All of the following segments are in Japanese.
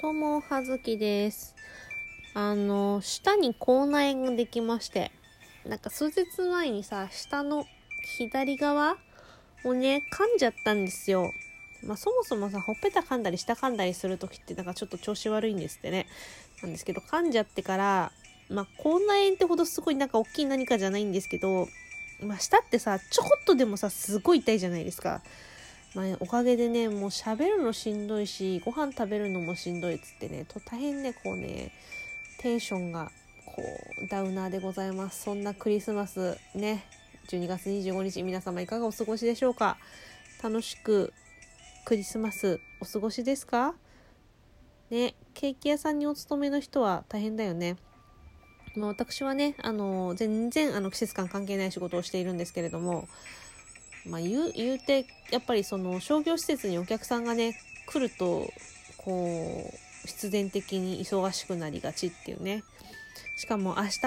どうも、はずきです。あの、舌に口内炎ができまして、なんか数日前にさ、下の左側をね、噛んじゃったんですよ。まあそもそもさ、ほっぺた噛んだり舌噛んだりするときってなんかちょっと調子悪いんですってね。なんですけど、噛んじゃってから、まあ口内炎ってほどすごいなんか大きい何かじゃないんですけど、まあ舌ってさ、ちょこっとでもさ、すごい痛いじゃないですか。まあ、おかげでねもう喋るのしんどいしご飯食べるのもしんどいっつってねと大変ねこうねテンションがこうダウナーでございます。そんなクリスマスね12月25日皆様いかがお過ごしでしょうか？楽しくクリスマスお過ごしですか？ねケーキ屋さんにお勤めの人は大変だよね。まあ私はねあの全然あの季節感関係ない仕事をしているんですけれどもまあ、言う言うてやっぱりその商業施設にお客さんがね来るとこう必然的に忙しくなりがちっていうね。しかも明日、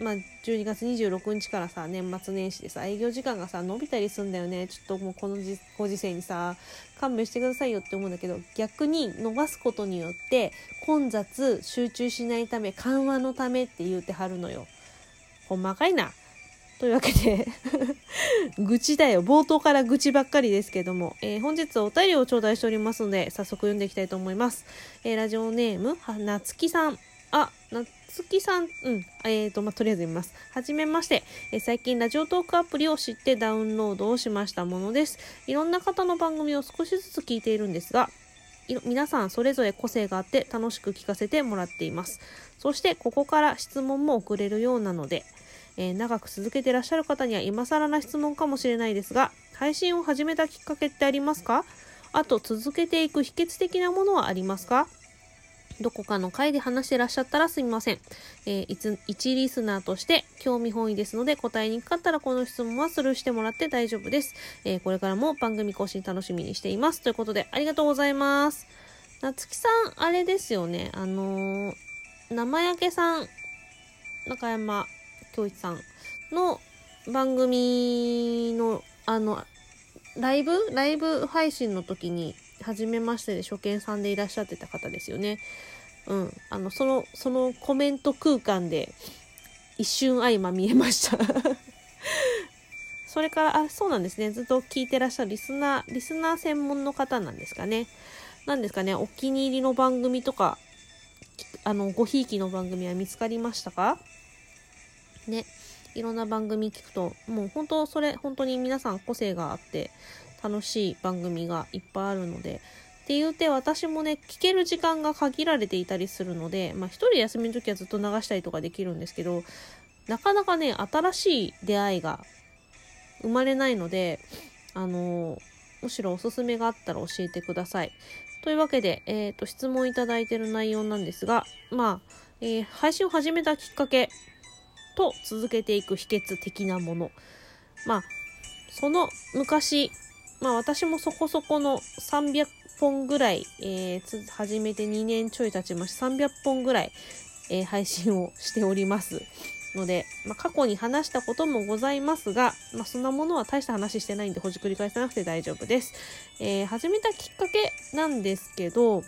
まあ、12月26日からさ年末年始でさ営業時間がさ伸びたりすんだよね。ちょっともうこのご時世にさ勘弁してくださいよって思うんだけど逆に伸ばすことによって混雑集中しないため緩和のためって言うてはるのよ。ほんまかいな。というわけで 愚痴だよ。冒頭から愚痴ばっかりですけども、えー本日お便りを頂戴しておりますので、早速読んでいきたいと思います。えーラジオネーム、はなつきさん。あ、なつきさん、うん。えーと、まあ、とりあえず読みます。はじめまして、えー最近ラジオトークアプリを知ってダウンロードをしましたものです。いろんな方の番組を少しずつ聞いているんですが、皆さんそれぞれ個性があって楽しく聞かせてもらっています。そしてここから質問も送れるようなので、えー長く続けてらっしゃる方には今更な質問かもしれないですが、配信を始めたきっかけってありますか？あと続けていく秘訣的なものはありますか？どこかの回で話してらっしゃったらすみません。えーいつ一リスナーとして興味本位ですので答えにくかったらこの質問はスルーしてもらって大丈夫です。えーこれからも番組更新楽しみにしています。ということでありがとうございます。なつきさん、あれですよね。あのー生焼けさん、中山京一さんの番組の、あの、ライブ？ライブ配信の時に、初めましてで初見さんでいらっしゃってた方ですよね。うん。あの、その、そのコメント空間で、一瞬相ま見えました。それから、あ、そうなんですね。ずっと聞いてらっしゃるリスナー、リスナー専門の方なんですかね。なんですかね、お気に入りの番組とか、あの、ごひいきの番組は見つかりましたか？ね。いろんな番組聞くと、もう本当それ、本当に皆さん個性があって、楽しい番組がいっぱいあるので、って言うて私もね、聞ける時間が限られていたりするので、まあ一人休みの時はずっと流したりとかできるんですけど、なかなかね、新しい出会いが生まれないので、あのむしろおすすめがあったら教えてください。というわけで、えっ、と、質問いただいてる内容なんですが、まあ、えー配信を始めたきっかけと続けていく秘訣的なもの。まあ、その昔、まあ私もそこそこの300本ぐらい、えー始めて2年ちょい経ちまして300本ぐらい、えー配信をしております。ので、まあ、過去に話したこともございますが、まあ、そんなものは大した話してないんでほじくり返さなくて大丈夫です。えー始めたきっかけなんですけど、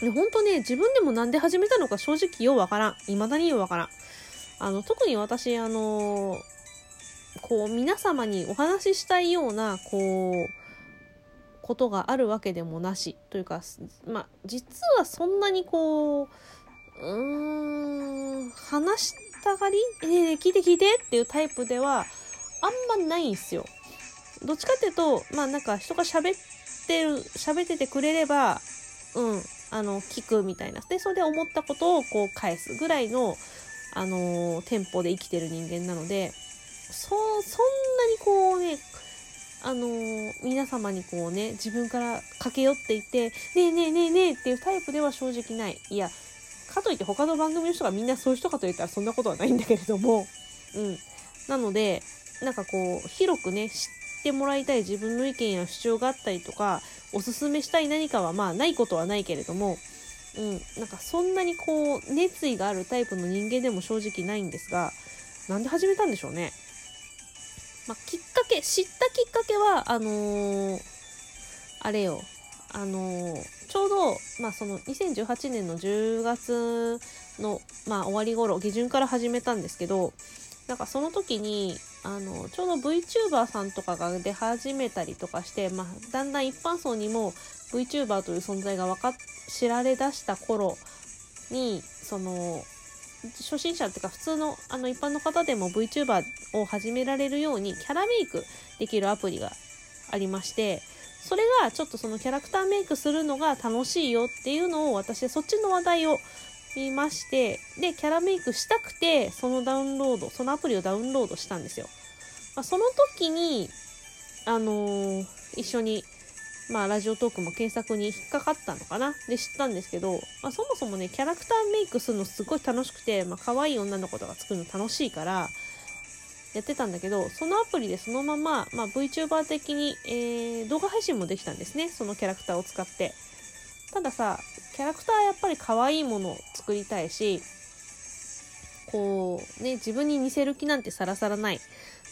本当ね、自分でもなんで始めたのか正直ようわからん。未だにようわからん。あの、特に私、あのこう、皆様にお話ししたいような、こう、ことがあるわけでもなし。というか、まあ、実はそんなにこう、うーん、話したがりえーねえ聞いて聞いてっていうタイプでは、あんまないんすよ。どっちかっていうと、まあなんか人が喋ってる、喋っててくれれば、うん、あの、聞くみたいな。で、それで思ったことをこう返すぐらいの、あのーテンポで生きてる人間なので、そ、そんなにこうね、あのー皆様にこうね、自分から駆け寄っていて、ねえねえねえねえっていうタイプでは正直ない。いや、かといって他の番組の人がみんなそういう人かと言ったらそんなことはないんだけれども、うん。なので、なんかこう、広くね、知ってもらいたい自分の意見や主張があったりとか、おすすめしたい何かはまあないことはないけれども、うん、なんかそんなにこう、熱意があるタイプの人間でも正直ないんですが、なんで始めたんでしょうね。まあ、きっかけ、知ったきっかけは、あのーあれよ、あのちょうど、まあ、その2018年の10月の、まあ、終わり頃下旬から始めたんですけどなんかその時にあのちょうど VTuber さんとかが出始めたりとかして、まあ、だんだん一般層にも VTuber という存在が分か知られだした頃にその初心者っていうか普通のあの一般の方でも VTuber を始められるようにキャラメイクできるアプリがありましてそれがちょっとそのキャラクターメイクするのが楽しいよっていうのを私そっちの話題を見ましてでキャラメイクしたくてそのダウンロードそのアプリをダウンロードしたんですよ、まあ、その時にあのー、一緒にまあ、ラジオトークも検索に引っかかったのかな？で知ったんですけど、まあ、そもそもねキャラクターメイクするのすごい楽しくて、まあ可愛い女の子とか作るの楽しいからやってたんだけどそのアプリでそのまま、まあ、VTuber 的に、えー、動画配信もできたんですねそのキャラクターを使って。たださキャラクターやっぱり可愛いもの作りたいしこうね自分に似せる気なんてさらさらない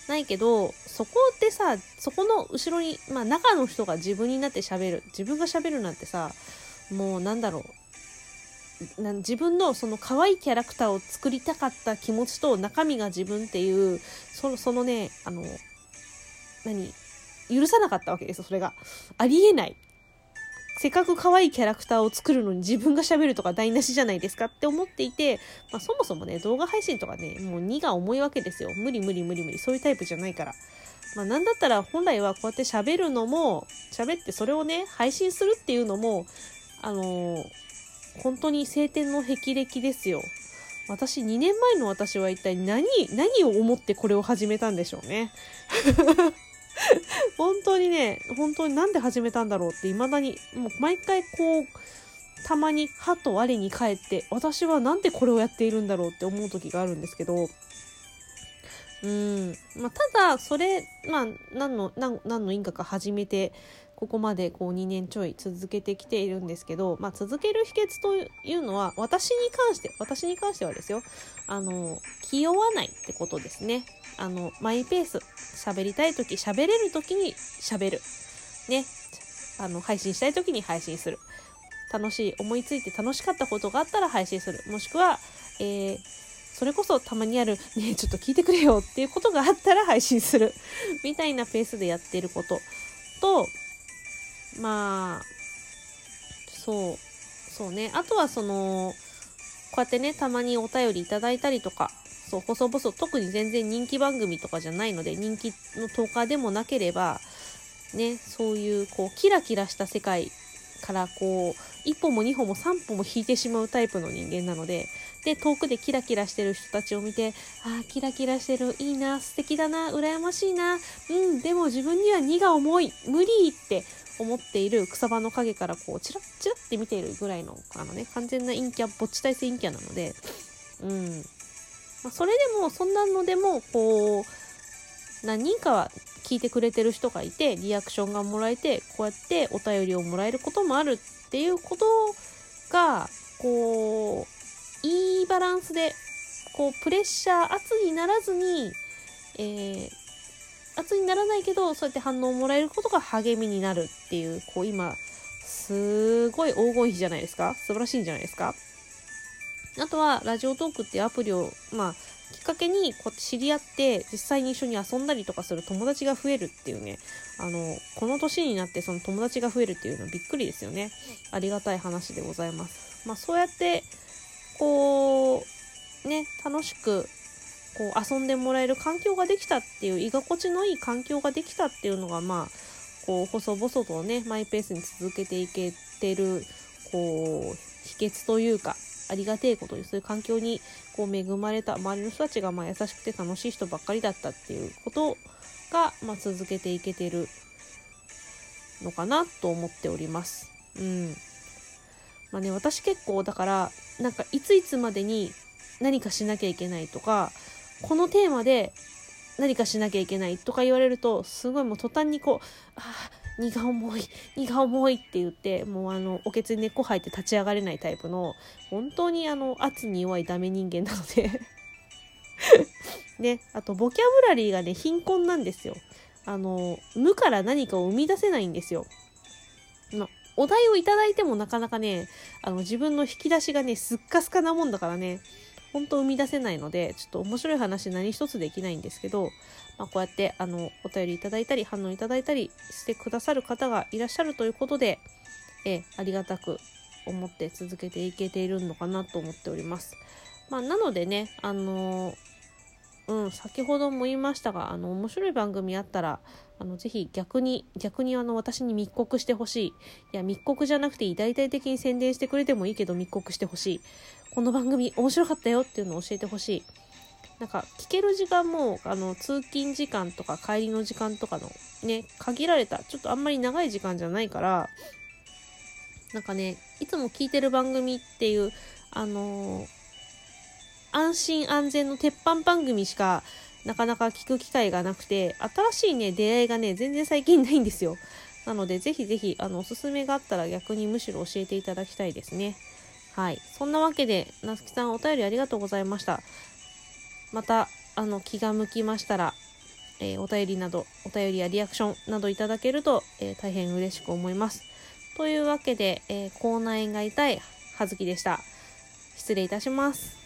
ないけど、そこってさ、そこの後ろに、まあ中の人が自分になって喋る。自分が喋るなんてさ、もうなんだろう。な自分のその可愛いキャラクターを作りたかった気持ちと中身が自分っていう、そのそのね、あの、何？許さなかったわけですよ、それが。ありえない。せっかく可愛いキャラクターを作るのに自分が喋るとか台無しじゃないですかって思っていて、まあ、そもそもね、動画配信とかね、もう2が重いわけですよ。無理無理無理無理。そういうタイプじゃないから。まあ、なんだったら本来はこうやって喋るのも、喋ってそれをね、配信するっていうのも、あのー、本当に晴天の霹靂ですよ。私、2年前の私は一体何、何を思ってこれを始めたんでしょうね。本当にね、本当になんで始めたんだろうって未だに、もう毎回こう、たまに歯と我に返って、私はなんでこれをやっているんだろうって思う時があるんですけど、うん。まあ、ただ、それ、まあ、何の、何の因果か始めて、ここまでこう2年ちょい続けてきているんですけど、まあ、続ける秘訣というのは、私に関して、私に関してはですよ、あの、気負わないってことですね。あの、マイペース、喋りたい時、喋れる時に喋る。ね。あの、配信したい時に配信する。楽しい、思いついて楽しかったことがあったら配信する。もしくは、えー、それこそたまにある、ねちょっと聞いてくれよっていうことがあったら配信する。みたいなペースでやってることと、まあ、そう、そうね。あとはその、こうやってね、たまにお便りいただいたりとか、そう、細々、特に全然人気番組とかじゃないので、人気の10日でもなければ、ね、そういう、こう、キラキラした世界からこう一歩も二歩も三歩も引いてしまうタイプの人間なのでで遠くでキラキラしてる人たちを見てああキラキラしてる。いいな素敵だな羨ましいな。うんでも自分には荷が重い。無理って思っている草場の陰からこうチラッチラッって見ているぐらいのあのね完全な陰キャぼっち体制陰キャなのでうん。まあ、それでもそんなのでもこう何人かは聞いてくれてる人がいてリアクションがもらえてこうやってお便りをもらえることもあるっていうことがこうバランスでこうプレッシャー圧にならずに、えー、圧にならないけどそうやって反応をもらえることが励みになるっていうこう今すごい黄金比じゃないですか？素晴らしいんじゃないですか？あとは、ラジオトークっていうアプリを、まあ、きっかけにこう知り合って実際に一緒に遊んだりとかする友達が増えるっていうねあのこの年になってその友達が増えるっていうのはびっくりですよね。ありがたい話でございます。まあそうやってこうね楽しくこう遊んでもらえる環境ができたっていう居心地のいい環境ができたっていうのがまあこう細々とねマイペースに続けていけてるこう秘訣というかありがてえことにそういう環境にこう恵まれた周りの人たちがまあ優しくて楽しい人ばっかりだったっていうことが、まあ、続けていけてるのかなと思っております。うん。まあね、私結構だから、なんかいついつまでに何かしなきゃいけないとか、このテーマで何かしなきゃいけないとか言われると、すごいもう途端にこう、ああ、荷が重い、荷が重いって言って、もうあの、おけつに根っこ生えて立ち上がれないタイプの、本当にあの、圧に弱いダメ人間なので ね、あと、ボキャブラリーがね、貧困なんですよ。あの、無から何かを生み出せないんですよ。お題をいただいてもなかなかね、あの、自分の引き出しがね、すっかすかなもんだからね、ほんと生み出せないので、ちょっと面白い話何一つできないんですけど、まあ、こうやって、あの、お便りいただいたり、反応いただいたりしてくださる方がいらっしゃるということで、えありがたく思って続けていけているのかなと思っております。まあ、なのでね、あのうん、先ほども言いましたが、あの、面白い番組あったら、あの、ぜひ逆に、逆にあの、私に密告してほしい。いや、密告じゃなくて。大々的に宣伝してくれてもいいけど密告してほしい。この番組面白かったよっていうのを教えてほしい。なんか、聞ける時間も、あの、通勤時間とか帰りの時間とかの、ね、限られた、ちょっとあんまり長い時間じゃないから、なんかね、いつも聞いてる番組っていう、あのー安心安全の鉄板番組しかなかなか聞く機会がなくて、新しいね、出会いがね、全然最近ないんですよ。なので、ぜひぜひ、あの、おすすめがあったら逆にむしろ教えていただきたいですね。はい。そんなわけで、なつきさんお便りありがとうございました。また、あの、気が向きましたら、えー、お便りなど、お便りやリアクションなどいただけると、えー、大変嬉しく思います。というわけで、えー、口内炎が痛い、はずきでした。失礼いたします。